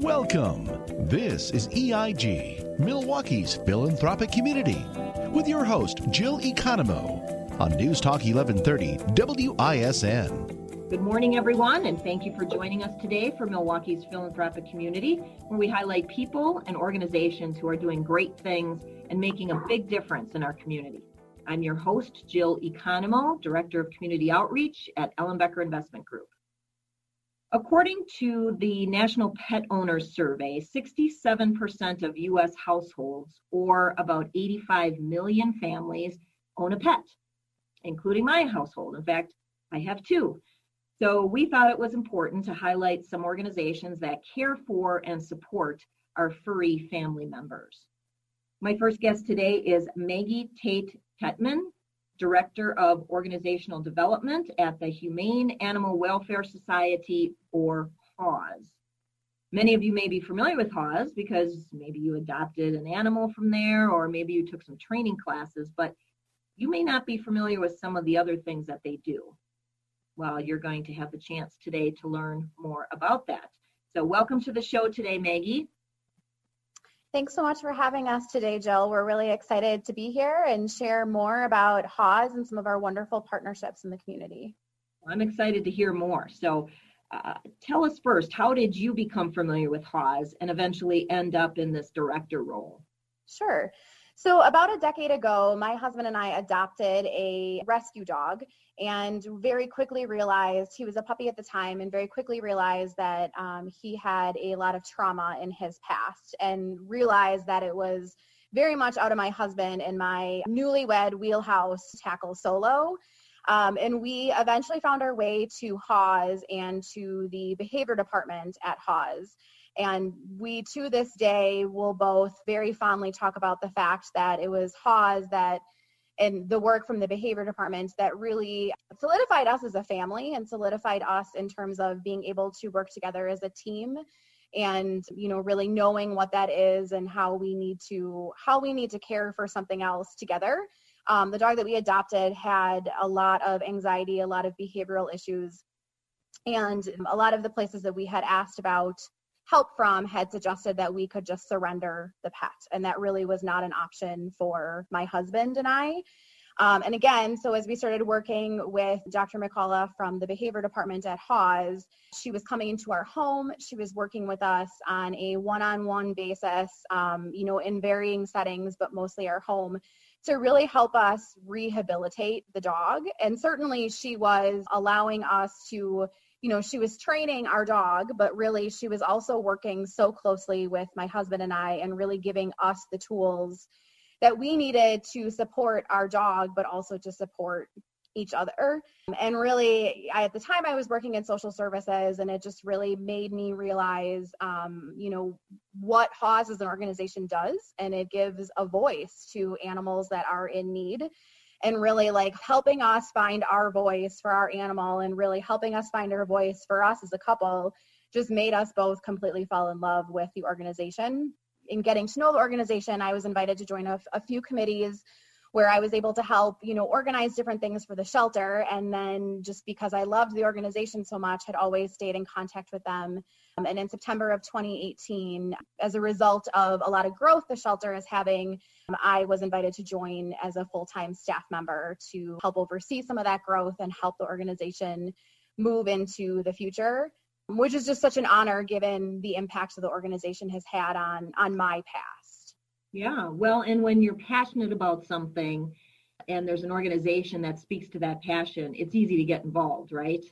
Welcome. This is EIG, Milwaukee's philanthropic community, with your host, Jill Economou, on News Talk 1130 WISN. Good morning, everyone, and thank you for joining us today for Milwaukee's philanthropic community, where we highlight people and organizations who are doing great things and making a big difference in our community. I'm your host, Jill Economou, Director of Community Outreach at Ellenbecker Investment Group. According to the National Pet Owners Survey, 67% of U.S. households, or about 85 million families, own a pet, including my household. In fact, I have two. So we thought it was important to highlight some organizations that care for and support our furry family members. My first guest today is Maggie Tate Kettman, Director of Organizational Development at the Humane Animal Welfare Society, or HAWS. Many of you may be familiar with HAWS because maybe you adopted an animal from there, or maybe you took some training classes, but you may not be familiar with some of the other things that they do. Well, you're going to have the chance today to learn more about that. So, welcome to the show today, Maggie. Thanks so much for having us today, Jill. We're really excited to be here and share more about Haws and some of our wonderful partnerships in the community. I'm excited to hear more. So, uh, tell us first, how did you become familiar with Haws and eventually end up in this director role? Sure. So, about a decade ago, my husband and I adopted a rescue dog and very quickly realized he was a puppy at the time and very quickly realized that um, he had a lot of trauma in his past and realized that it was very much out of my husband and my newlywed wheelhouse tackle solo. Um, and we eventually found our way to Haws and to the behavior department at Haws. And we, to this day, will both very fondly talk about the fact that it was Haws that and the work from the behavior department that really solidified us as a family and solidified us in terms of being able to work together as a team and you know really knowing what that is and how we need to how we need to care for something else together. Um, the dog that we adopted had a lot of anxiety a lot of behavioral issues and a lot of the places that we had asked about help from had suggested that we could just surrender the pet. And that really was not an option for my husband and I. Um, and again, so as we started working with Dr. McCullough from the behavior department at Haws, she was coming into our home. She was working with us on a one on one basis, um, you know, in varying settings, but mostly our home to really help us rehabilitate the dog. And certainly she was allowing us to you know, she was training our dog, but really she was also working so closely with my husband and I and really giving us the tools that we needed to support our dog, but also to support each other. And really, I, at the time, I was working in social services, and it just really made me realize, um, you know, what Haws as an organization does, and it gives a voice to animals that are in need and really like helping us find our voice for our animal and really helping us find our voice for us as a couple just made us both completely fall in love with the organization. In getting to know the organization, I was invited to join a, a few committees where I was able to help, you know, organize different things for the shelter. And then just because I loved the organization so much, had always stayed in contact with them. Um, and in September of 2018, as a result of a lot of growth the shelter is having, um, I was invited to join as a full time staff member to help oversee some of that growth and help the organization move into the future which is just such an honor given the impact that the organization has had on on my past. Yeah, well, and when you're passionate about something and there's an organization that speaks to that passion, it's easy to get involved, right?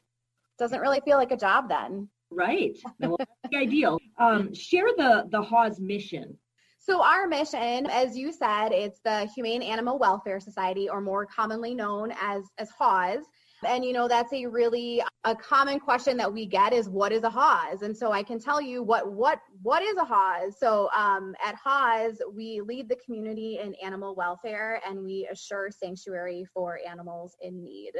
Doesn't really feel like a job then. Right. That's the ideal. Um, share the the Haws mission. So our mission, as you said, it's the Humane Animal Welfare Society, or more commonly known as as Haws. And you know, that's a really a common question that we get is what is a Haws? And so I can tell you what what what is a Haws. So um, at Haws, we lead the community in animal welfare and we assure sanctuary for animals in need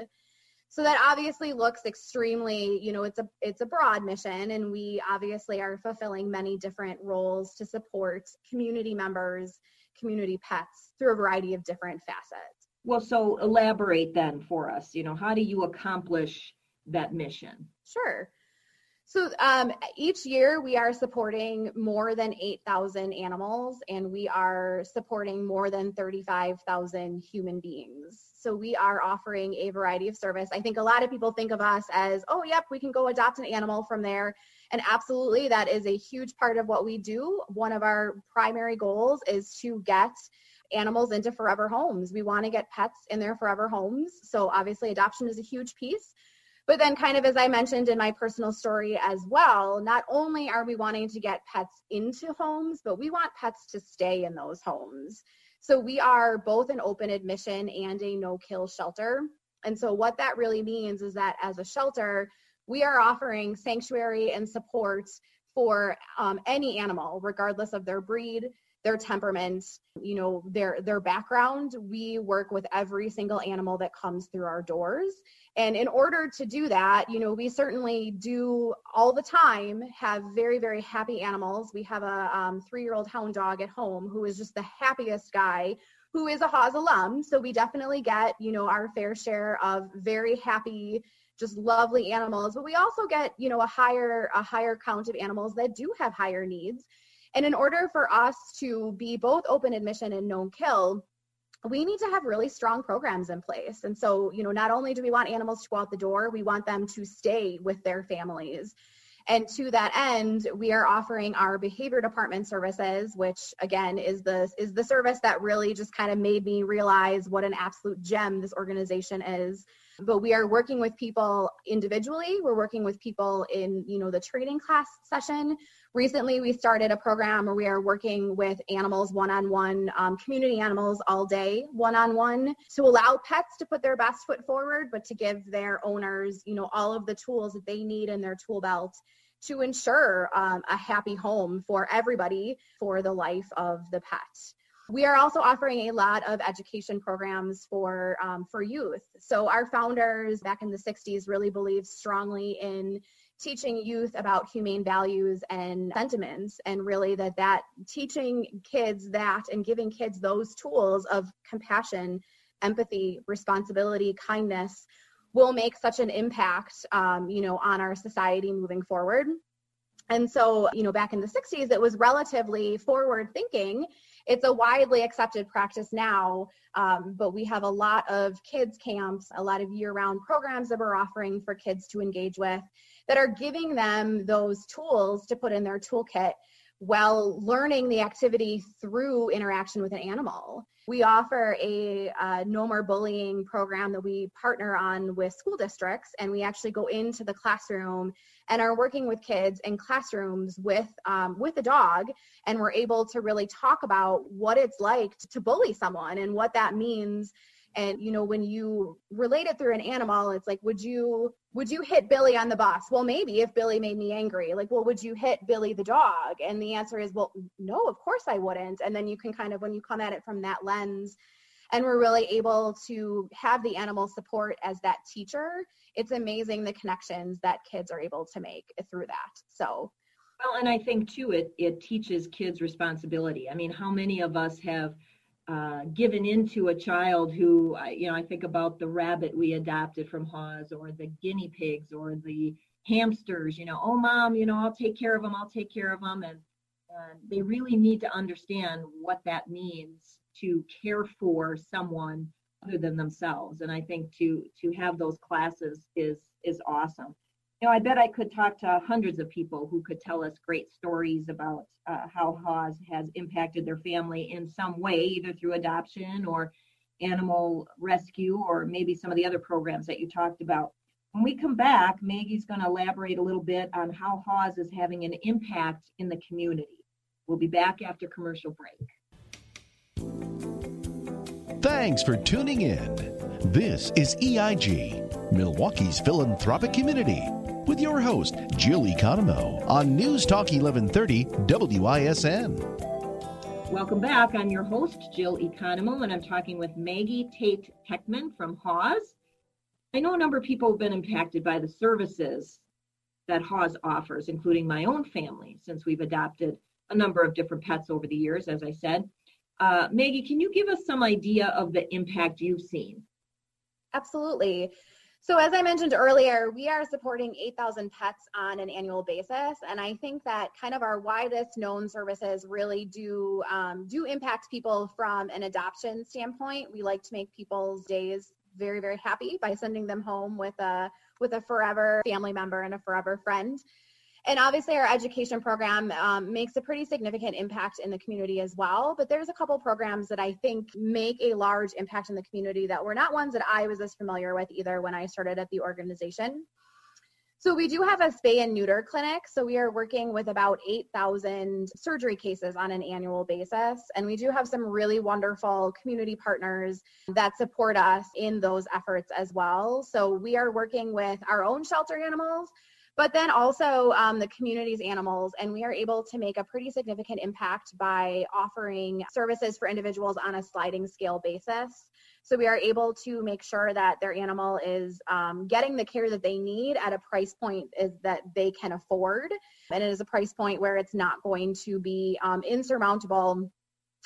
so that obviously looks extremely you know it's a it's a broad mission and we obviously are fulfilling many different roles to support community members community pets through a variety of different facets well so elaborate then for us you know how do you accomplish that mission sure So um, each year we are supporting more than 8,000 animals and we are supporting more than 35,000 human beings. So we are offering a variety of service. I think a lot of people think of us as, oh, yep, we can go adopt an animal from there. And absolutely, that is a huge part of what we do. One of our primary goals is to get animals into forever homes. We want to get pets in their forever homes. So obviously, adoption is a huge piece. But then, kind of as I mentioned in my personal story as well, not only are we wanting to get pets into homes, but we want pets to stay in those homes. So we are both an open admission and a no kill shelter. And so, what that really means is that as a shelter, we are offering sanctuary and support for um, any animal, regardless of their breed, their temperament, you know, their their background. We work with every single animal that comes through our doors. And in order to do that, you know, we certainly do all the time have very, very happy animals. We have a um, three year old hound dog at home who is just the happiest guy who is a Haws alum. So we definitely get, you know, our fair share of very happy, just lovely animals. But we also get, you know, a higher, a higher count of animals that do have higher needs. And in order for us to be both open admission and no kill, we need to have really strong programs in place. And so, you know, not only do we want animals to go out the door, we want them to stay with their families. And to that end, we are offering our behavior department services, which again is the is the service that really just kind of made me realize what an absolute gem this organization is. But we are working with people individually. We're working with people in, you know, the training class session. Recently, we started a program where we are working with animals one on one, community animals all day one on one to allow pets to put their best foot forward, but to give their owners, you know, all of the tools that they need in their tool belt to ensure um, a happy home for everybody for the life of the pet. We are also offering a lot of education programs for um, for youth. So our founders back in the 60s really believed strongly in teaching youth about humane values and sentiments and really that that teaching kids that and giving kids those tools of compassion empathy responsibility kindness will make such an impact um, you know on our society moving forward and so you know back in the 60s it was relatively forward thinking it's a widely accepted practice now, um, but we have a lot of kids camps, a lot of year-round programs that we're offering for kids to engage with that are giving them those tools to put in their toolkit while learning the activity through interaction with an animal. We offer a uh, no more bullying program that we partner on with school districts, and we actually go into the classroom and are working with kids in classrooms with um, with a dog, and we're able to really talk about what it's like to bully someone and what that means and you know when you relate it through an animal it's like would you would you hit billy on the bus well maybe if billy made me angry. Like well would you hit billy the dog? And the answer is well no of course i wouldn't. And then you can kind of when you come at it from that lens and we're really able to have the animal support as that teacher it's amazing the connections that kids are able to make through that. So. Well and i think too it it teaches kids responsibility. I mean how many of us have uh, given into a child who, you know, I think about the rabbit we adopted from Haws or the guinea pigs or the hamsters, you know, oh, mom, you know, I'll take care of them, I'll take care of them. And, and they really need to understand what that means to care for someone other than themselves. And I think to to have those classes is is awesome you know, I bet I could talk to hundreds of people who could tell us great stories about uh, how Haws has impacted their family in some way, either through adoption or animal rescue, or maybe some of the other programs that you talked about. When we come back, Maggie's going to elaborate a little bit on how Haws is having an impact in the community. We'll be back after commercial break. Thanks for tuning in. This is EIG, Milwaukee's philanthropic community with your host, Jill Economou, on News Talk 1130 WISN. Welcome back. I'm your host, Jill Economou, and I'm talking with Maggie Tate Heckman from Haws. I know a number of people have been impacted by the services that Haws offers, including my own family, since we've adopted a number of different pets over the years, as I said. Uh, Maggie, can you give us some idea of the impact you've seen? Absolutely. So as I mentioned earlier, we are supporting 8,000 pets on an annual basis, and I think that kind of our widest known services really do um, do impact people from an adoption standpoint. We like to make people's days very very happy by sending them home with a with a forever family member and a forever friend and obviously our education program um, makes a pretty significant impact in the community as well but there's a couple programs that i think make a large impact in the community that were not ones that i was as familiar with either when i started at the organization so we do have a spay and neuter clinic. So we are working with about 8,000 surgery cases on an annual basis. And we do have some really wonderful community partners that support us in those efforts as well. So we are working with our own shelter animals but then also um, the community's animals. And we are able to make a pretty significant impact by offering services for individuals on a sliding scale basis. So we are able to make sure that their animal is um, getting the care that they need at a price point is that they can afford. And it is a price point where it's not going to be um, insurmountable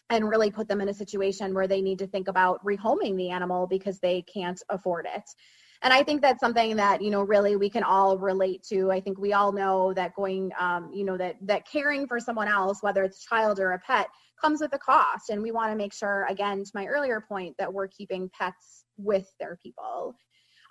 and really put them in a situation where they need to think about rehoming the animal because they can't afford it and i think that's something that you know really we can all relate to. I think we all know that going um, you know that that caring for someone else whether it's a child or a pet comes with a cost. And we want to make sure again to my earlier point that we're keeping pets with their people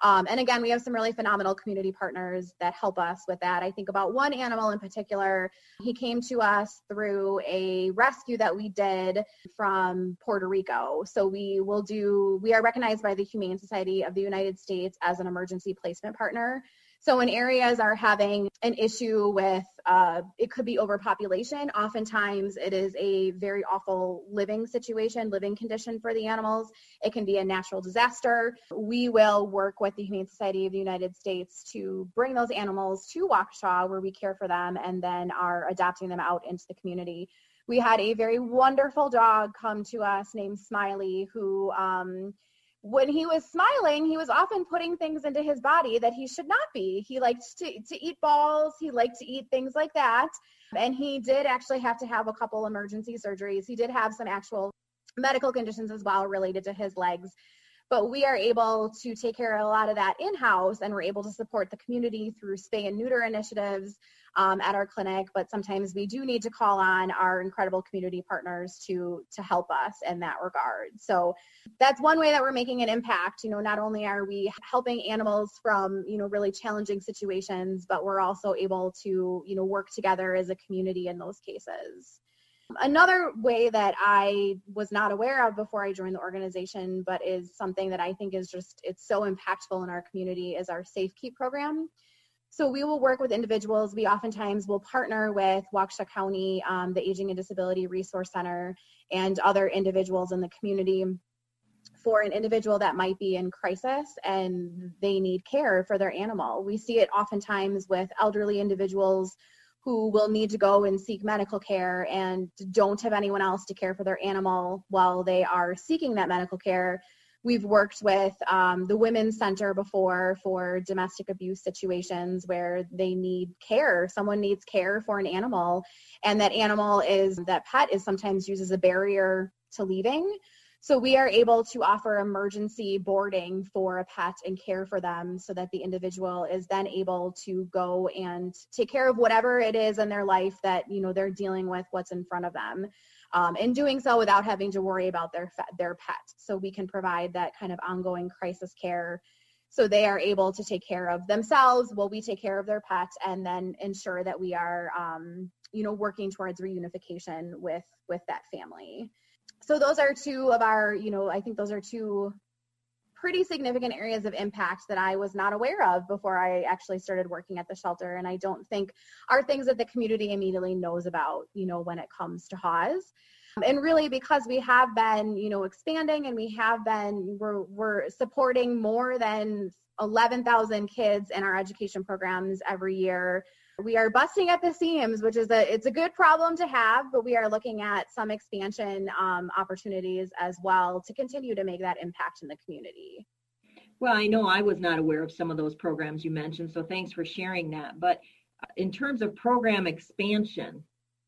um, and again, we have some really phenomenal community partners that help us with that. I think about one animal in particular. He came to us through a rescue that we did from Puerto Rico. So we will do, we are recognized by the Humane Society of the United States as an emergency placement partner. So when areas are having an issue with, uh, it could be overpopulation. Oftentimes it is a very awful living situation, living condition for the animals. It can be a natural disaster. We will work with the Humane Society of the United States to bring those animals to Waukesha where we care for them and then are adopting them out into the community we had a very wonderful dog come to us named Smiley, who um, when he was smiling, he was often putting things into his body that he should not be. He liked to, to eat balls, he liked to eat things like that. And he did actually have to have a couple emergency surgeries. He did have some actual medical conditions as well related to his legs. But we are able to take care of a lot of that in house, and we're able to support the community through spay and neuter initiatives um, at our clinic, but sometimes we do need to call on our incredible community partners to to help us in that regard. So that's one way that we're making an impact. You know, not only are we helping animals from you know really challenging situations, but we're also able to you know work together as a community in those cases. Another way that I was not aware of before I joined the organization, but is something that I think is just it's so impactful in our community is our Safe Keep program. So we will work with individuals. We oftentimes will partner with Waukesha County, um, the Aging and Disability Resource Center, and other individuals in the community for an individual that might be in crisis and they need care for their animal. We see it oftentimes with elderly individuals who will need to go and seek medical care and don't have anyone else to care for their animal while they are seeking that medical care We've worked with um, the Women's Center before for domestic abuse situations where they need care. Someone needs care for an animal, and that animal is, that pet is sometimes used as a barrier to leaving. So we are able to offer emergency boarding for a pet and care for them so that the individual is then able to go and take care of whatever it is in their life that, you know, they're dealing with what's in front of them um, and doing so without having to worry about their their pet. So we can provide that kind of ongoing crisis care. So they are able to take care of themselves while we take care of their pet, and then ensure that we are, um, you know, working towards reunification with with that family. So those are two of our, you know, I think those are two pretty significant areas of impact that I was not aware of before I actually started working at the shelter. And I don't think are things that the community immediately knows about, you know, when it comes to HAWS. And really because we have been, you know, expanding and we have been, we're, we're supporting more than 11,000 kids in our education programs every year we are busting at the seams, which is a it's a good problem to have, but we are looking at some expansion um, opportunities as well to continue to make that impact in the community. Well, I know I was not aware of some of those programs you mentioned, so thanks for sharing that. But uh, in terms of program expansion,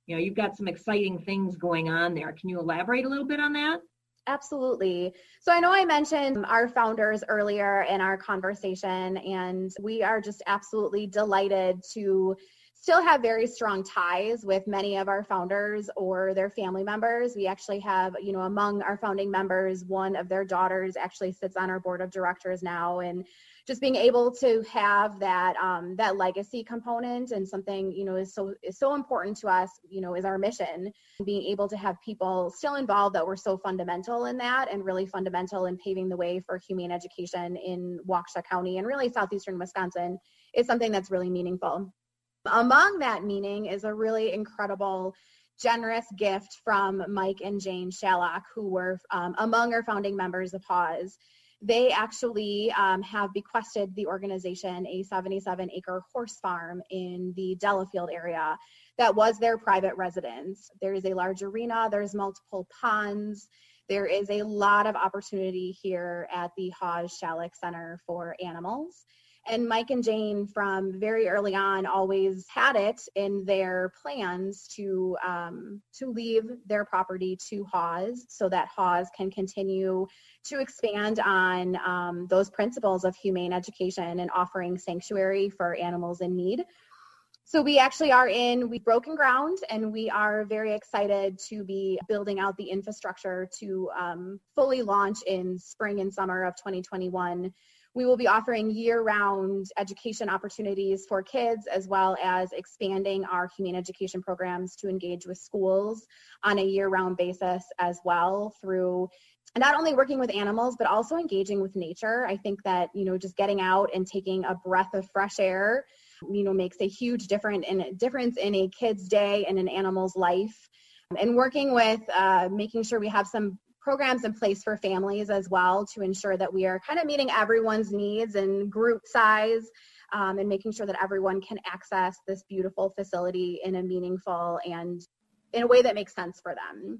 you know, you've got some exciting things going on there. Can you elaborate a little bit on that? Absolutely. So I know I mentioned our founders earlier in our conversation, and we are just absolutely delighted to still have very strong ties with many of our founders or their family members. We actually have, you know, among our founding members, one of their daughters actually sits on our board of directors now, and just being able to have that um, that legacy component and something you know is so is so important to us you know is our mission. Being able to have people still involved that were so fundamental in that and really fundamental in paving the way for humane education in Waukesha County and really southeastern Wisconsin is something that's really meaningful. Among that meaning is a really incredible generous gift from Mike and Jane Shallock, who were um, among our founding members of HAWS they actually um, have bequested the organization a 77 acre horse farm in the Delafield area that was their private residence. There is a large arena, there's multiple ponds. There is a lot of opportunity here at the HAWS Shallock Center for animals. And Mike and Jane, from very early on, always had it in their plans to um, to leave their property to HAWS so that HAWS can continue to expand on um, those principles of humane education and offering sanctuary for animals in need. So we actually are in, we've broken ground and we are very excited to be building out the infrastructure to um, fully launch in spring and summer of 2021 we will be offering year round education opportunities for kids as well as expanding our humane education programs to engage with schools on a year round basis as well through not only working with animals but also engaging with nature. I think that you know just getting out and taking a breath of fresh air you know makes a huge difference in difference in a kid's day and an animal's life. And working with uh, making sure we have some programs in place for families as well to ensure that we are kind of meeting everyone's needs and group size um, and making sure that everyone can access this beautiful facility in a meaningful and in a way that makes sense for them.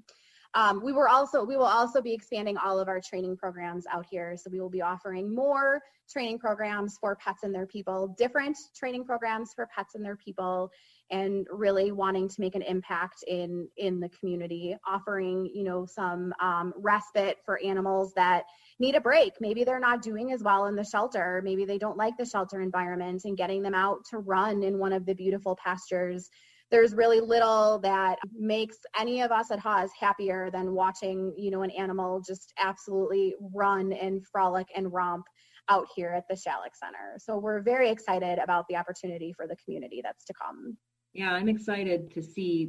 Um, we were also we will also be expanding all of our training programs out here. So we will be offering more training programs for pets and their people, different training programs for pets and their people, and really wanting to make an impact in in the community offering you know some um, respite for animals that need a break maybe they're not doing as well in the shelter maybe they don't like the shelter environment and getting them out to run in one of the beautiful pastures there's really little that makes any of us at Haws happier than watching, you know, an animal just absolutely run and frolic and romp out here at the Shallock Center. So we're very excited about the opportunity for the community that's to come. Yeah i'm excited to see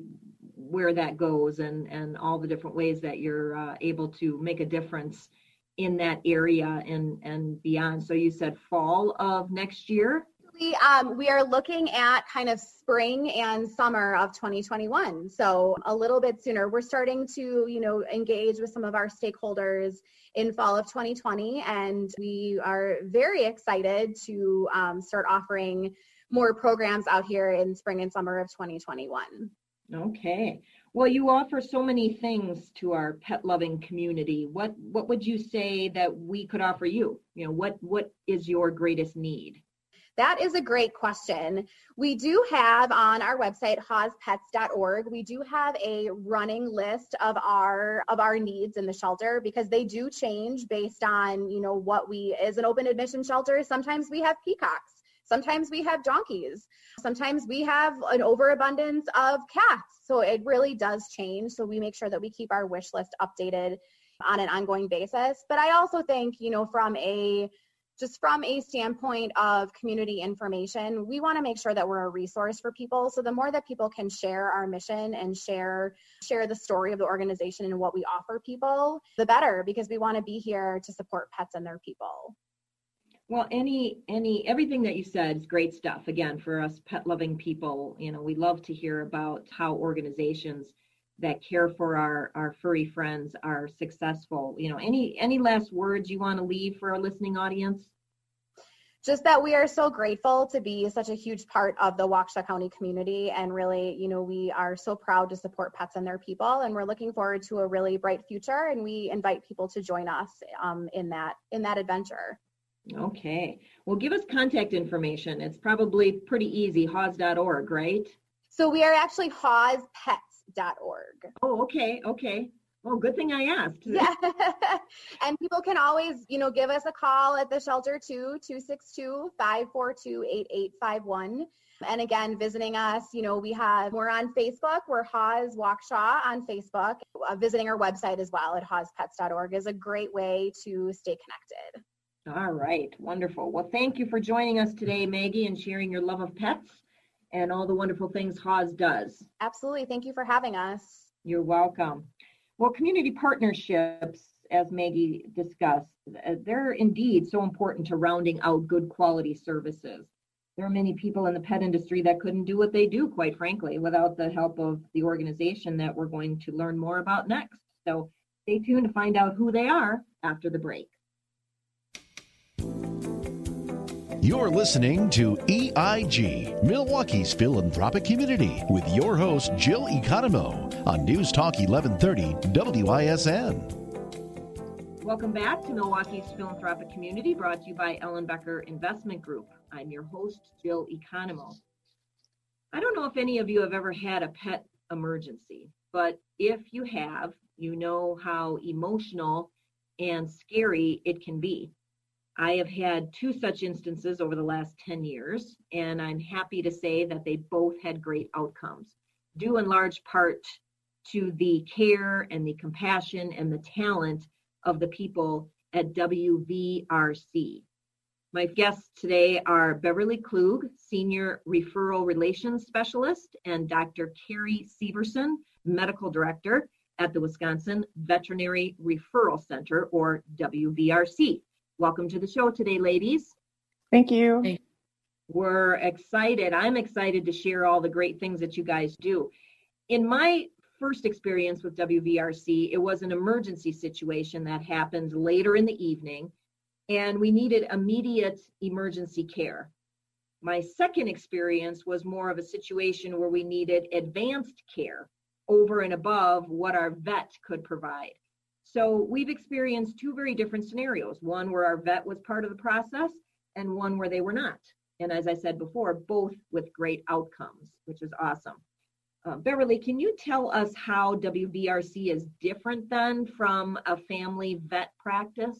where that goes and and all the different ways that you're uh, able to make a difference in that area and and beyond. So you said fall of next year we, um, we are looking at kind of spring and summer of 2021 so a little bit sooner we're starting to you know engage with some of our stakeholders in fall of 2020 and we are very excited to um, start offering more programs out here in spring and summer of 2021. Okay. Well, you offer so many things to our pet loving community. What what would you say that we could offer you? You know, what what is your greatest need? That is a great question. We do have on our website hawspets.org, we do have a running list of our of our needs in the shelter because they do change based on, you know, what we is an open admission shelter, sometimes we have peacocks Sometimes we have donkeys. Sometimes we have an overabundance of cats. So it really does change. So we make sure that we keep our wish list updated on an ongoing basis. But I also think, you know, from a just from a standpoint of community information, we want to make sure that we're a resource for people. So the more that people can share our mission and share share the story of the organization and what we offer people, the better because we want to be here to support pets and their people. Well, any any everything that you said is great stuff. Again, for us pet loving people, you know, we love to hear about how organizations that care for our our furry friends are successful. You know, any any last words you want to leave for our listening audience? Just that we are so grateful to be such a huge part of the Waukesha County community, and really, you know, we are so proud to support pets and their people, and we're looking forward to a really bright future. And we invite people to join us um, in that in that adventure. Okay. Well, give us contact information. It's probably pretty easy. Haws.org, right? So we are actually hawspets.org. Oh, okay. Okay. Well, good thing I asked. Yeah. and people can always, you know, give us a call at the shelter too, 262-542-8851. And again, visiting us, you know, we have, we're on Facebook. We're Haws Waukesha on Facebook. Uh, visiting our website as well at hawspets.org is a great way to stay connected. All right. Wonderful. Well, thank you for joining us today, Maggie, and sharing your love of pets and all the wonderful things Haws does. Absolutely. Thank you for having us. You're welcome. Well, community partnerships, as Maggie discussed, uh, they're indeed so important to rounding out good quality services. There are many people in the pet industry that couldn't do what they do, quite frankly, without the help of the organization that we're going to learn more about next. So stay tuned to find out who they are after the break. You're listening to EIG, Milwaukee's philanthropic community, with your host, Jill Economou, on News Talk 1130 WISN. Welcome back to Milwaukee's philanthropic community, brought to you by Ellenbecker Investment Group. I'm your host, Jill Economou. I don't know if any of you have ever had a pet emergency, but if you have, you know how emotional and scary it can be. I have had two such instances over the last 10 years, and I'm happy to say that they both had great outcomes, due in large part to the care and the compassion and the talent of the people at WVRC. My guests today are Beverly Klug, Senior Referral Relations Specialist, and Dr. Carrie Severson, Medical Director at the Wisconsin Veterinary Referral Center, or WVRC. Welcome to the show today, ladies. Thank you. We're excited. I'm excited to share all the great things that you guys do. In my first experience with WVRC, it was an emergency situation that happened later in the evening, and we needed immediate emergency care. My second experience was more of a situation where we needed advanced care over and above what our vet could provide. So we've experienced two very different scenarios one where our vet was part of the process, and one where they were not. And as I said before, both with great outcomes, which is awesome. Uh, Beverly, can you tell us how WVRC is different then from a family vet practice?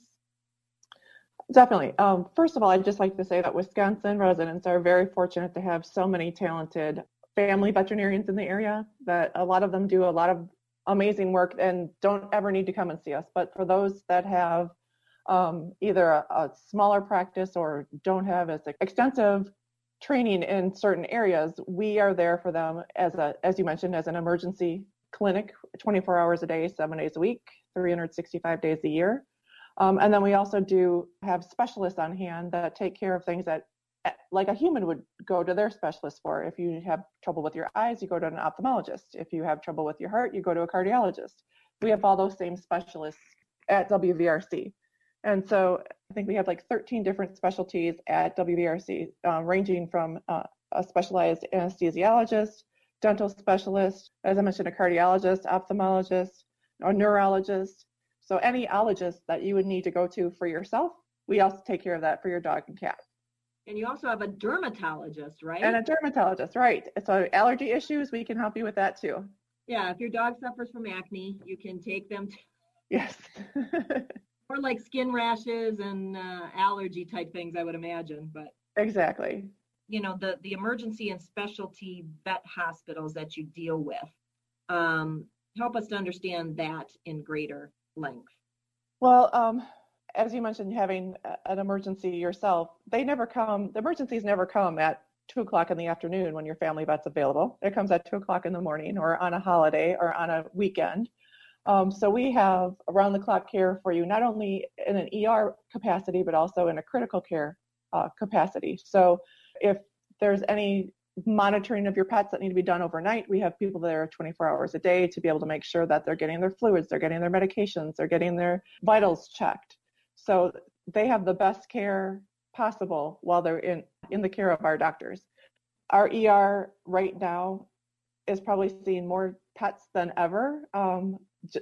Definitely. Um, first of all, I'd just like to say that Wisconsin residents are very fortunate to have so many talented family veterinarians in the area that a lot of them do a lot of amazing work and don't ever need to come and see us. But for those that have um, either a, a, smaller practice or don't have as extensive training in certain areas, we are there for them as a, as you mentioned, as an emergency clinic, 24 hours a day, seven days a week, 365 days a year. Um, and then we also do have specialists on hand that take care of things that like a human would go to their specialist for. If you have trouble with your eyes, you go to an ophthalmologist. If you have trouble with your heart, you go to a cardiologist. We have all those same specialists at WVRC. And so I think we have like 13 different specialties at WVRC, um, ranging from uh, a specialized anesthesiologist, dental specialist, as I mentioned, a cardiologist, ophthalmologist, a neurologist. So any ologist that you would need to go to for yourself, we also take care of that for your dog and cat. And you also have a dermatologist, right? And a dermatologist, right. So allergy issues, we can help you with that too. Yeah, if your dog suffers from acne, you can take them to Yes. or like skin rashes and uh, allergy type things, I would imagine. But exactly. You know, the the emergency and specialty vet hospitals that you deal with, um, help us to understand that in greater length. Well, um, as you mentioned, having an emergency yourself, they never come, the emergencies never come at two o'clock in the afternoon when your family vet's available. It comes at two o'clock in the morning or on a holiday or on a weekend. Um, so we have around the clock care for you, not only in an ER capacity, but also in a critical care uh, capacity. So if there's any monitoring of your pets that need to be done overnight, we have people there 24 hours a day to be able to make sure that they're getting their fluids, they're getting their medications, they're getting their vitals checked. So they have the best care possible while they're in, in the care of our doctors. Our ER right now is probably seeing more pets than ever, um,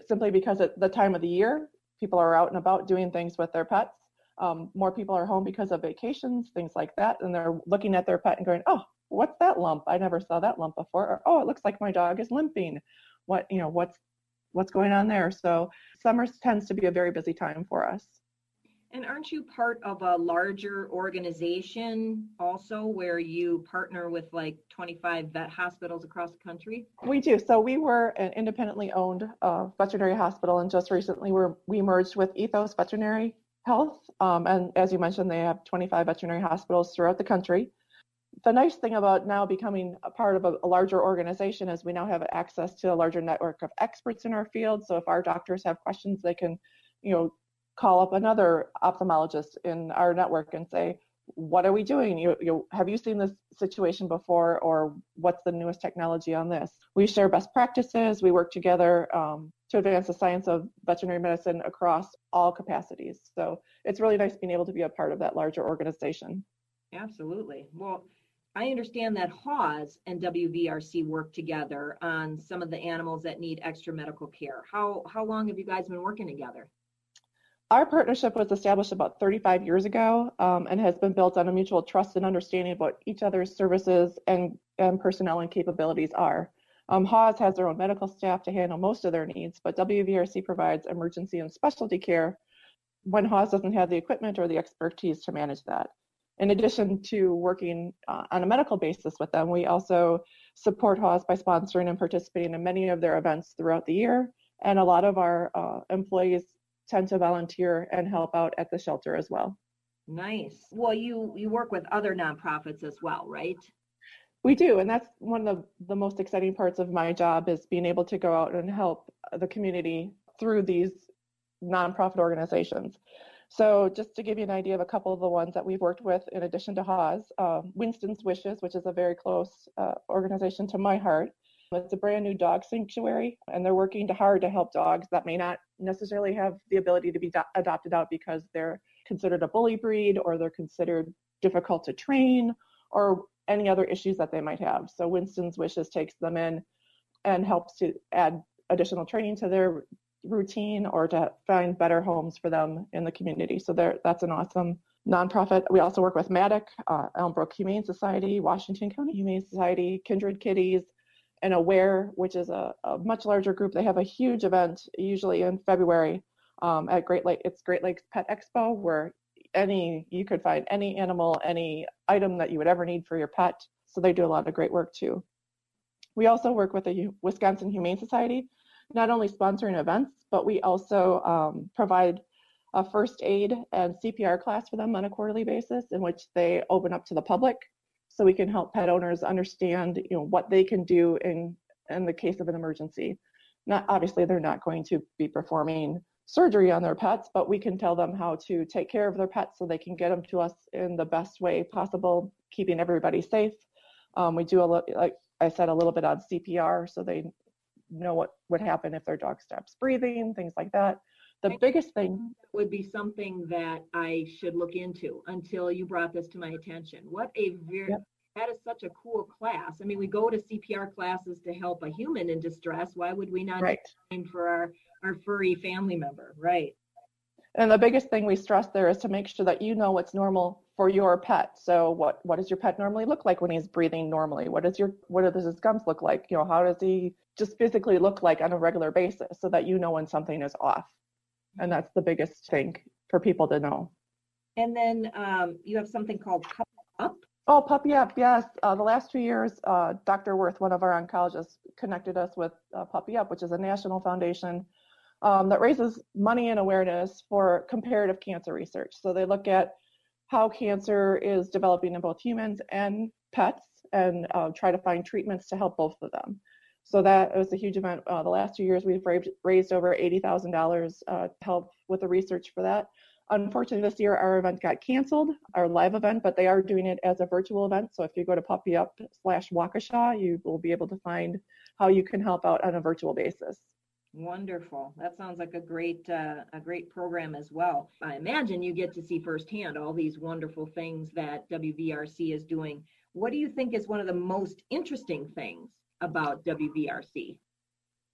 simply because at the time of the year, people are out and about doing things with their pets. Um, more people are home because of vacations, things like that, and they're looking at their pet and going, "Oh, what's that lump? I never saw that lump before." Or, "Oh, it looks like my dog is limping. What, you know, what's what's going on there. So summer tends to be a very busy time for us. And aren't you part of a larger organization also where you partner with like 25 vet hospitals across the country? We do. So we were an independently owned uh, veterinary hospital, and just recently we're, we merged with Ethos Veterinary Health. Um, and as you mentioned, they have 25 veterinary hospitals throughout the country. The nice thing about now becoming a part of a, a larger organization is we now have access to a larger network of experts in our field. So if our doctors have questions, they can, you know, call up another ophthalmologist in our network and say, what are we doing? You, you, have you seen this situation before, or what's the newest technology on this? We share best practices. We work together um, to advance the science of veterinary medicine across all capacities. So it's really nice being able to be a part of that larger organization. Absolutely. Well, I understand that Haws and WVRC work together on some of the animals that need extra medical care. How how long have you guys been working together? Our partnership was established about 35 years ago um, and has been built on a mutual trust and understanding of what each other's services and, and personnel and capabilities are. Um, Haws has their own medical staff to handle most of their needs, but WVRC provides emergency and specialty care when Haws doesn't have the equipment or the expertise to manage that. In addition to working uh, on a medical basis with them, we also support Haws by sponsoring and participating in many of their events throughout the year. And a lot of our uh, employees tend to volunteer and help out at the shelter as well. Nice. Well, you you work with other nonprofits as well, right? We do, and that's one of the, the most exciting parts of my job is being able to go out and help the community through these nonprofit organizations. So just to give you an idea of a couple of the ones that we've worked with in addition to Haws, uh, Winston's Wishes, which is a very close uh, organization to my heart, it's a brand new dog sanctuary, and they're working hard to help dogs that may not necessarily have the ability to be do- adopted out because they're considered a bully breed or they're considered difficult to train or any other issues that they might have. So Winston's Wishes takes them in and helps to add additional training to their routine or to find better homes for them in the community. So that's an awesome nonprofit. We also work with MADACC, uh, Elmbrook Humane Society, Washington County Humane Society, Kindred Kitties, and Aware, which is a, a, much larger group. They have a huge event, usually in February, um, at Great Lake. It's Great Lakes Pet Expo, where any you could find any animal, any item that you would ever need for your pet. So they do a lot of great work too. We also work with the Wisconsin Humane Society, not only sponsoring events, but we also um, provide a first aid and CPR class for them on a quarterly basis, in which they open up to the public so we can help pet owners understand you know what they can do in in the case of an emergency. Not obviously they're not going to be performing surgery on their pets but we can tell them how to take care of their pets so they can get them to us in the best way possible keeping everybody safe. Um, we do a little like i said a little bit on cpr so they know what would happen if their dog stops breathing things like that the biggest thing would be something that I should look into until you brought this to my attention. What a very yep. that is such a cool class. I mean, we go to CPR classes to help a human in distress. Why would we not right. for our our furry family member? Right. And the biggest thing we stress there is to make sure that you know what's normal for your pet. So what what does your pet normally look like when he's breathing normally? What does your what does his gums look like? You know, how does he just physically look like on a regular basis so that you know when something is off and that's the biggest thing for people to know. And then um, you have something called Puppy Up. Oh, Puppy Up, yes. Uh, the last two years, uh, Dr. Worth, one of our oncologists, connected us with uh, Puppy Up, which is a national foundation um, that raises money and awareness for comparative cancer research. So they look at how cancer is developing in both humans and pets and uh, try to find treatments to help both of them. So that was a huge event. Uh, the last two years, we've raised over $80,000 uh, to help with the research for that. Unfortunately, this year our event got canceled, our live event, but they are doing it as a virtual event. So if you go to Puppy Up slash Waukesha, you will be able to find how you can help out on a virtual basis. Wonderful. That sounds like a great uh, a great program as well. I imagine you get to see firsthand all these wonderful things that WVRC is doing. What do you think is one of the most interesting things about WVRC?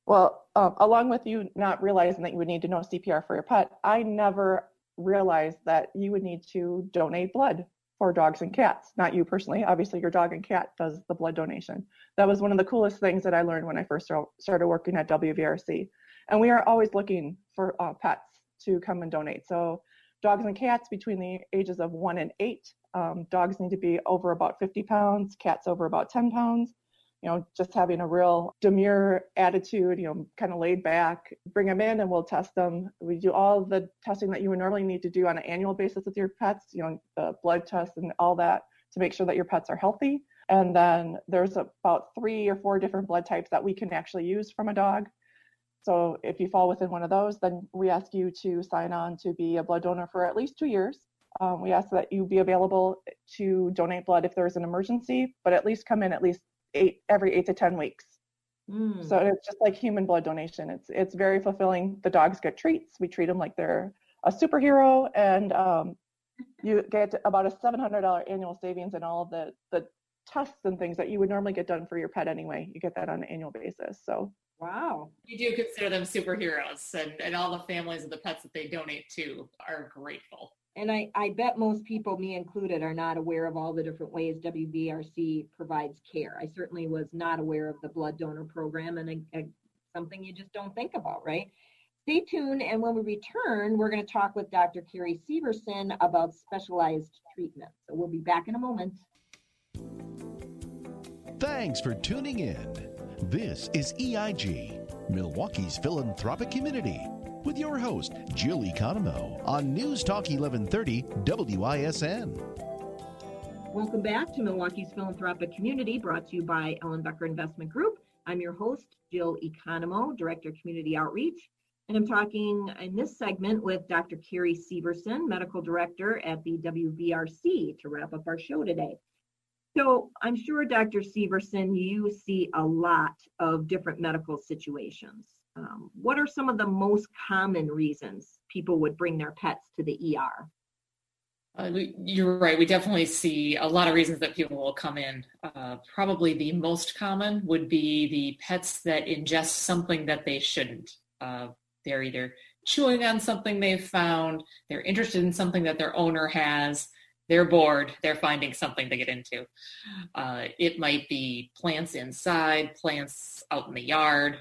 Well, um, along with you not realizing that you would need to know CPR for your pet, I never realized that you would need to donate blood for dogs and cats. Not you personally, obviously, your dog and cat does the blood donation. That was one of the coolest things that I learned when I first started working at WVRC. And we are always looking for uh, pets to come and donate. So dogs and cats between the ages of one and eight. Um, dogs need to be over about 50 pounds, cats over about 10 pounds. You know, just having a real demure attitude, you know, kind of laid back. Bring them in and we'll test them. We do all the testing that you would normally need to do on an annual basis with your pets, you know, the blood tests and all that to make sure that your pets are healthy. And then there's about three or four different blood types that we can actually use from a dog. So if you fall within one of those, then we ask you to sign on to be a blood donor for at least two years. Um, we ask that you be available to donate blood if there's an emergency, but at least come in at least eight every eight to ten weeks. Mm. So it's just like human blood donation. It's it's very fulfilling. The dogs get treats. We treat them like they're a superhero, and um, you get about a $700 annual savings in all of the the tests and things that you would normally get done for your pet anyway. You get that on an annual basis. So Wow. You do consider them superheroes, and, and all the families of the pets that they donate to are grateful. And I, I bet most people, me included, are not aware of all the different ways WVRC provides care. I certainly was not aware of the blood donor program and a, a, something you just don't think about, right? Stay tuned, and when we return, we're going to talk with Dr. Carrie Severson about specialized treatment. So we'll be back in a moment. Thanks for tuning in. This is EIG, Milwaukee's philanthropic community, with your host, Jill Economou, on News Talk 1130 WISN. Welcome back to Milwaukee's philanthropic community, brought to you by Ellenbecker Investment Group. I'm your host, Jill Economou, Director of Community Outreach. And I'm talking in this segment with Dr. Carrie Severson, Medical Director at the WVRC, to wrap up our show today. So I'm sure, Dr. Severson, you see a lot of different medical situations. Um, what are some of the most common reasons people would bring their pets to the ER? Uh, you're right. We definitely see a lot of reasons that people will come in. Uh, probably the most common would be the pets that ingest something that they shouldn't. Uh, they're either chewing on something they've found, they're interested in something that their owner has, they're bored, they're finding something to get into. Uh, it might be plants inside, plants out in the yard,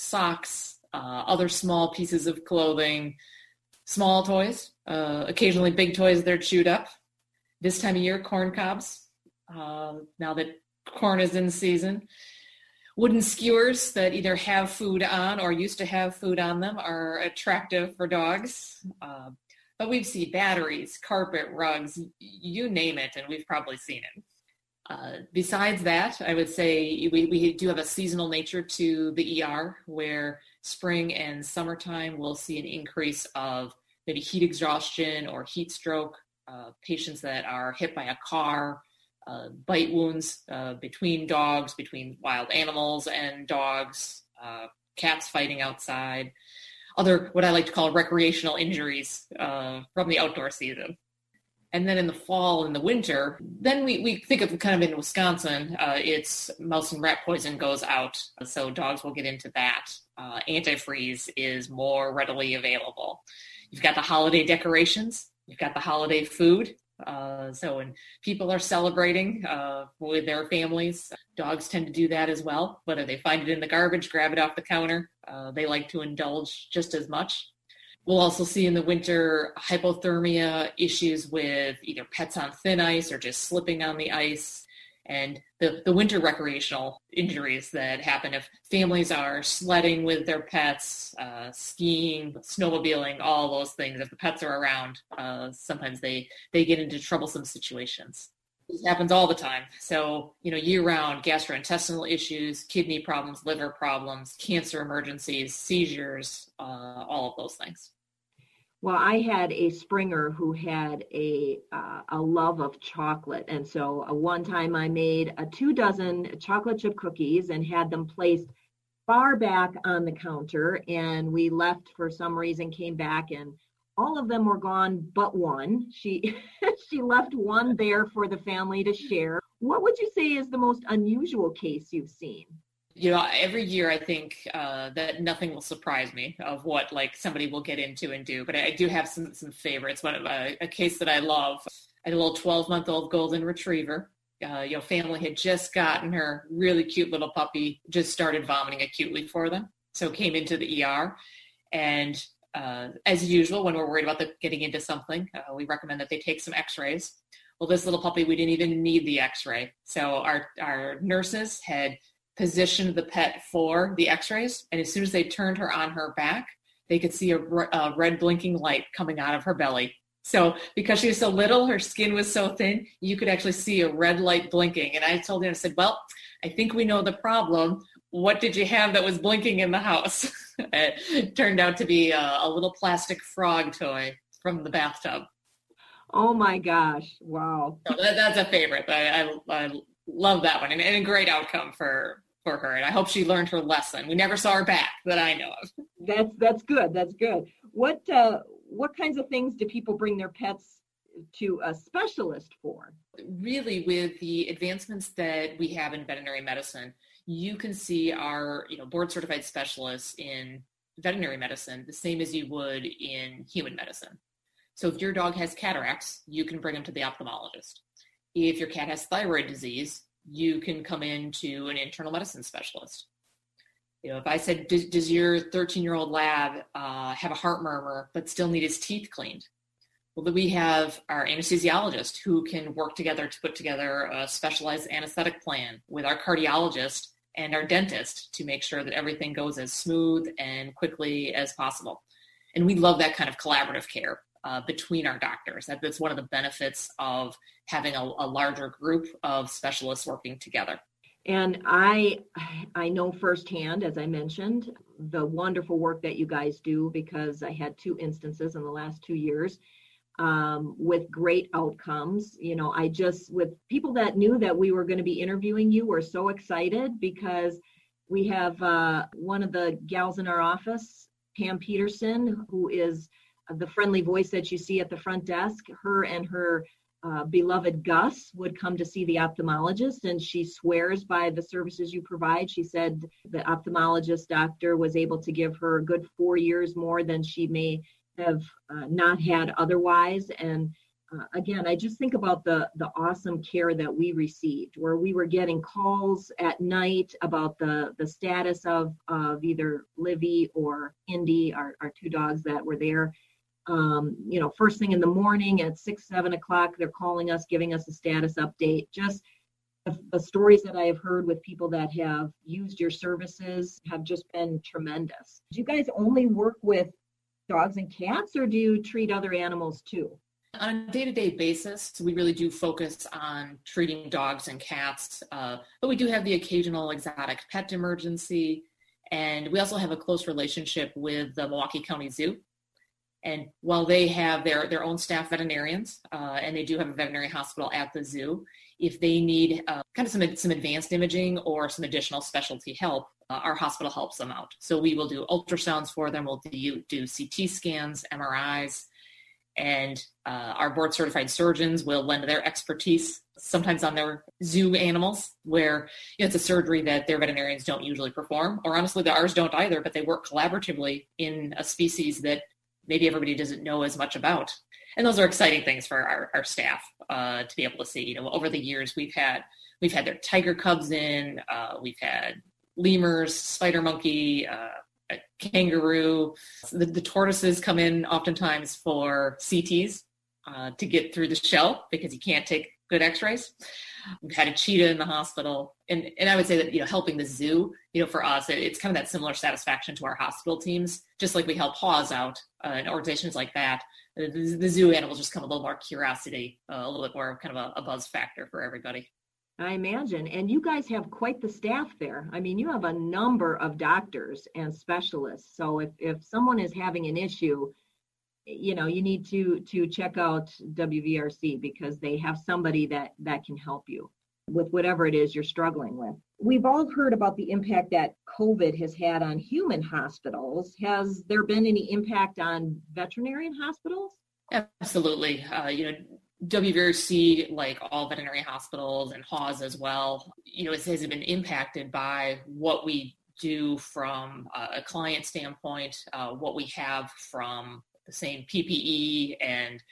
socks, uh, other small pieces of clothing, small toys, uh, occasionally big toys that are chewed up. This time of year, corn cobs, uh, now that corn is in season. Wooden skewers that either have food on or used to have food on them are attractive for dogs. Uh, but we've seen batteries, carpet, rugs, you name it, and we've probably seen it. Uh, besides that, I would say we, we do have a seasonal nature to the ER where spring and summertime we'll see an increase of maybe heat exhaustion or heat stroke, uh, patients that are hit by a car, uh, bite wounds uh, between dogs, between wild animals and dogs, uh, cats fighting outside other what I like to call recreational injuries from the outdoor season. And then in the fall and the winter, then we, we think of kind of in Wisconsin, uh, it's mouse and rat poison goes out. So dogs will get into that. Uh, antifreeze is more readily available. You've got the holiday decorations, you've got the holiday food, uh, so when people are celebrating uh, with their families, dogs tend to do that as well. Whether they find it in the garbage, grab it off the counter, uh, they like to indulge just as much. We'll also see in the winter hypothermia issues with either pets on thin ice or just slipping on the ice and the, the winter recreational injuries that happen if families are sledding with their pets, uh, skiing, snowmobiling, all those things. If the pets are around, uh, sometimes they, they get into troublesome situations. This happens all the time. So, you know, year round gastrointestinal issues, kidney problems, liver problems, cancer emergencies, seizures, uh, all of those things. Well, I had a Springer who had a uh, a love of chocolate, and so uh, one time I made a two dozen chocolate chip cookies and had them placed far back on the counter. And we left for some reason, came back, and all of them were gone but one. She she left one there for the family to share. What would you say is the most unusual case you've seen? you know every year i think uh, that nothing will surprise me of what like somebody will get into and do but i, do have some some favorites one of a, a case that i love a little 12 month old golden retriever uh, you know family had just gotten her really cute little puppy just started vomiting acutely for them so came into the er And uh, as usual, when we're worried about the, getting into something, uh, we recommend that they take some x-rays. Well, this little puppy, we didn't even need the x-ray. So our, our nurses had positioned the pet for the x-rays. And as soon as they turned her on her back, they could see a, red blinking light coming out of her belly. So because she was so little, her skin was so thin, you could actually see a red light blinking. And I told him, I said, well, I think we know the problem. What did you have that was blinking in the house? it turned out to be a, a, little plastic frog toy from the bathtub. Oh my gosh. Wow. So that, that's a favorite. I, I, I love that one and, and, a great outcome for, for her. And I hope she learned her lesson. We never saw her back that I know of. That's, that's good. That's good. What, uh, what kinds of things do people bring their pets to a specialist for? Really, with the advancements that we have in veterinary medicine, you can see our you know board certified specialists in veterinary medicine the same as you would in human medicine. So if your dog has cataracts, you can bring them to the ophthalmologist. If your cat has thyroid disease, you can come in to an internal medicine specialist. You know, if I said, does, your 13 year old lab uh, have a heart murmur but still need his teeth cleaned? Well, then we have our anesthesiologist who can work together to put together a specialized anesthetic plan with our cardiologist and our dentist to make sure that everything goes as smooth and quickly as possible. And we love that kind of collaborative care uh, between our doctors. That, that's one of the benefits of having a, a larger group of specialists working together. And I I know firsthand, as I mentioned, the wonderful work that you guys do because I had two instances in the last two years um, with great outcomes. You know, I just with people that knew that we were going to be interviewing you were so excited because we have uh, one of the gals in our office, Pam Peterson, who is the friendly voice that you see at the front desk. Her and her uh, beloved Gus would come to see the ophthalmologist, and she swears by the services you provide. She said the ophthalmologist doctor was able to give her a good four years more than she may have uh, not had otherwise. And uh, again, I just think about the the awesome care that we received, where we were getting calls at night about the the status of of either Livy or Indy, our, our two dogs that were there um, you know, first thing in the morning at six, seven o'clock, they're calling us, giving us a status update. Just the, the stories that I have heard with people that have used your services have just been tremendous. Do you guys only work with dogs and cats, or do you treat other animals too? On a day to day basis, we really do focus on treating dogs and cats, uh, but we do have the occasional exotic pet emergency. And we also have a close relationship with the Milwaukee County Zoo. And while they have their, their own staff veterinarians, uh, and they do have a veterinary hospital at the zoo, if they need uh, kind of some, some advanced imaging or some additional specialty help, uh, our hospital helps them out. So we will do ultrasounds for them, we'll do, do CT scans, MRIs, and uh, our board certified surgeons will lend their expertise sometimes on their zoo animals where you know, it's a surgery that their veterinarians don't usually perform or honestly the ours don't either but they work collaboratively in a species that maybe everybody doesn't know as much about. And those are exciting things for our, our staff uh, to be able to see. You know, over the years we've had we've had their tiger cubs in, uh, we've had lemurs, spider monkey, uh, kangaroo. The, the, tortoises come in oftentimes for CTs uh, to get through the shell because you can't take good X-rays. We've had a cheetah in the hospital, and and I would say that you know helping the zoo, you know, for us, it, it's kind of that similar satisfaction to our hospital teams. Just like we help Paws out uh, and organizations like that, the, the, zoo animals just come a little more curiosity, uh, a little bit more kind of a, a buzz factor for everybody. I imagine. And you guys have quite the staff there. I mean, you have a number of doctors and specialists. So if, if someone is having an issue, you know you need to to check out wvrc because they have somebody that that can help you with whatever it is you're struggling with we've all heard about the impact that covid has had on human hospitals has there been any impact on veterinarian hospitals absolutely uh, you know WVRC, like all veterinary hospitals and HAWS as well, you know, it has been impacted by what we do from a client standpoint, uh, what we have from the same PPE and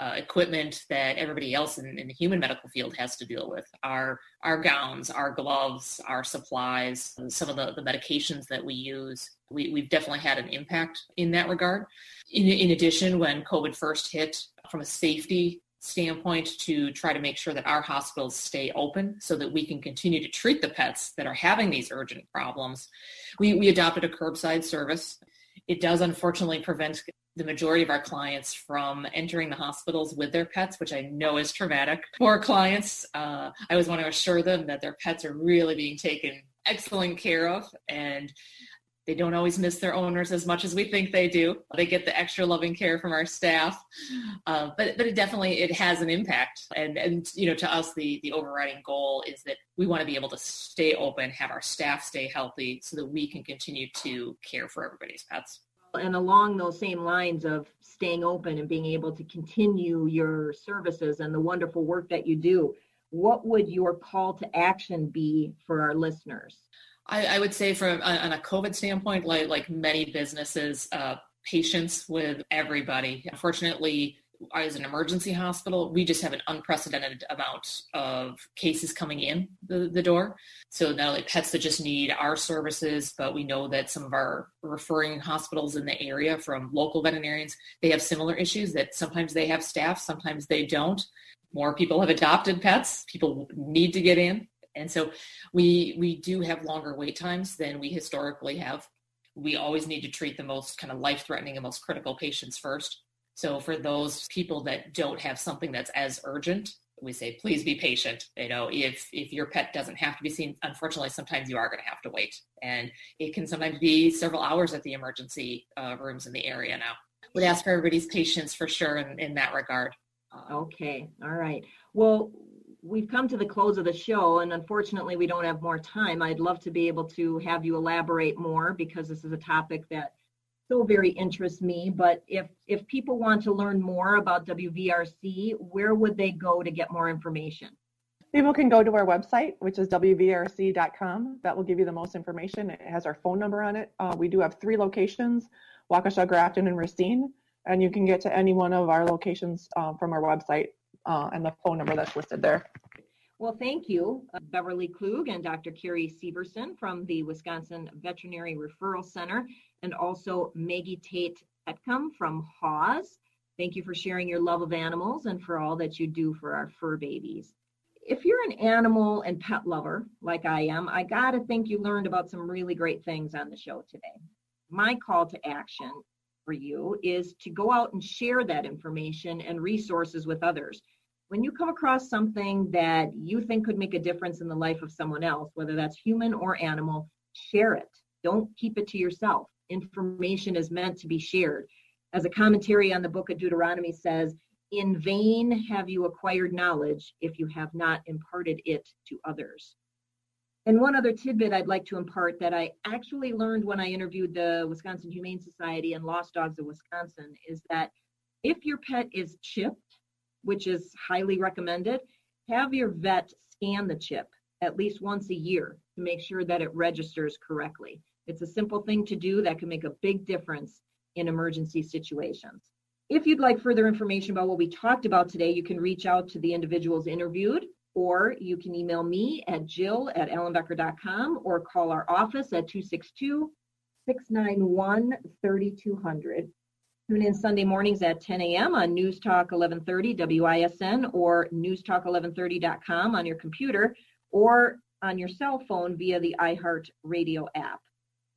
uh, equipment that everybody else in, in, the human medical field has to deal with. Our our gowns our gloves our supplies some of the, the medications that we use we, we've definitely had an impact in that regard. In, in addition when covid first hit from a safety standpoint to try to make sure that our hospitals stay open so that we can continue to treat the pets that are having these urgent problems. We, we adopted a curbside service. It does unfortunately prevent the majority of our clients from entering the hospitals with their pets, which I know is traumatic for clients. Uh, I always want to assure them that their pets are really being taken excellent care of and they don't always miss their owners as much as we think they do. They get the extra loving care from our staff, uh, but but it definitely it has an impact. And and you know to us the the overriding goal is that we want to be able to stay open, have our staff stay healthy, so that we can continue to care for everybody's pets and along those same lines of staying open and being able to continue your services and the wonderful work that you do, what would your call to action be for our listeners? I, I would say from on a COVID standpoint, like like many businesses, uh, patience with everybody. Unfortunately, as an emergency hospital, we just have an unprecedented amount of cases coming in the, the door. So not only pets that just need our services, but we know that some of our referring hospitals in the area from local veterinarians, they have similar issues that sometimes they have staff, sometimes they don't. More people have adopted pets. People need to get in. And so we we do have longer wait times than we historically have. We always need to treat the most kind of life-threatening and most critical patients first. So for those people that don't have something that's as urgent, we say please be patient. You know, if if your pet doesn't have to be seen, unfortunately, sometimes you are going to have to wait, and it can sometimes be several hours at the emergency uh, rooms in the area. Now, would ask for everybody's patience for sure in, in that regard. Okay, all right. Well, we've come to the close of the show, and unfortunately, we don't have more time. I'd love to be able to have you elaborate more because this is a topic that so very interests me. But if if people want to learn more about WVRC, where would they go to get more information? People can go to our website, which is wvrc.com. That will give you the most information. It has our phone number on it. Uh, we do have three locations: Waukesha, Grafton, and Racine. And you can get to any one of our locations uh, from our website uh, and the phone number that's listed there. Well, thank you, uh, Beverly Klug and Dr. Carrie Severson from the Wisconsin Veterinary Referral Center, and also Maggie Tate Petcom from Haws. Thank you for sharing your love of animals and for all that you do for our fur babies. If you're an animal and pet lover like I am, I got to think you learned about some really great things on the show today. My call to action for you is to go out and share that information and resources with others when you come across something that you think could make a difference in the life of someone else, whether that's human or animal, share it. Don't keep it to yourself. Information is meant to be shared. As a commentary on the book of Deuteronomy says, in vain have you acquired knowledge if you have not imparted it to others. And one other tidbit I'd like to impart that I actually learned when I interviewed the Wisconsin Humane Society and Lost Dogs of Wisconsin is that if your pet is chipped, which is highly recommended, have your vet scan the chip at least once a year to make sure that it registers correctly. It's a simple thing to do that can make a big difference in emergency situations. If you'd like further information about what we talked about today, you can reach out to the individuals interviewed, or you can email me at jill at ellenbecker.com or call our office at 262 691 3200. Tune in Sunday mornings at 10 a.m. on News Talk 1130 WISN or newstalk1130.com on your computer or on your cell phone via the iHeart Radio app.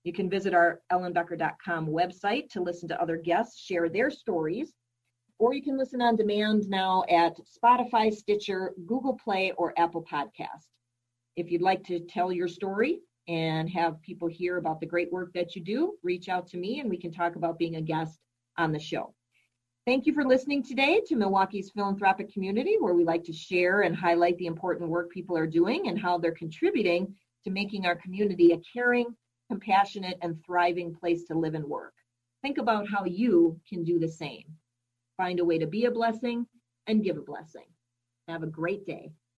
You can visit our ellenbecker.com website to listen to other guests share their stories, or you can listen on demand now at Spotify, Stitcher, Google Play, or Apple Podcast. If you'd like to tell your story and have people hear about the great work that you do, reach out to me and we can talk about being a guest on the show. Thank you for listening today to Milwaukee's philanthropic community, where we like to share and highlight the important work people are doing and how they're contributing to making our community a caring, compassionate, and thriving place to live and work. Think about how you can do the same. Find a way to be a blessing and give a blessing. Have a great day.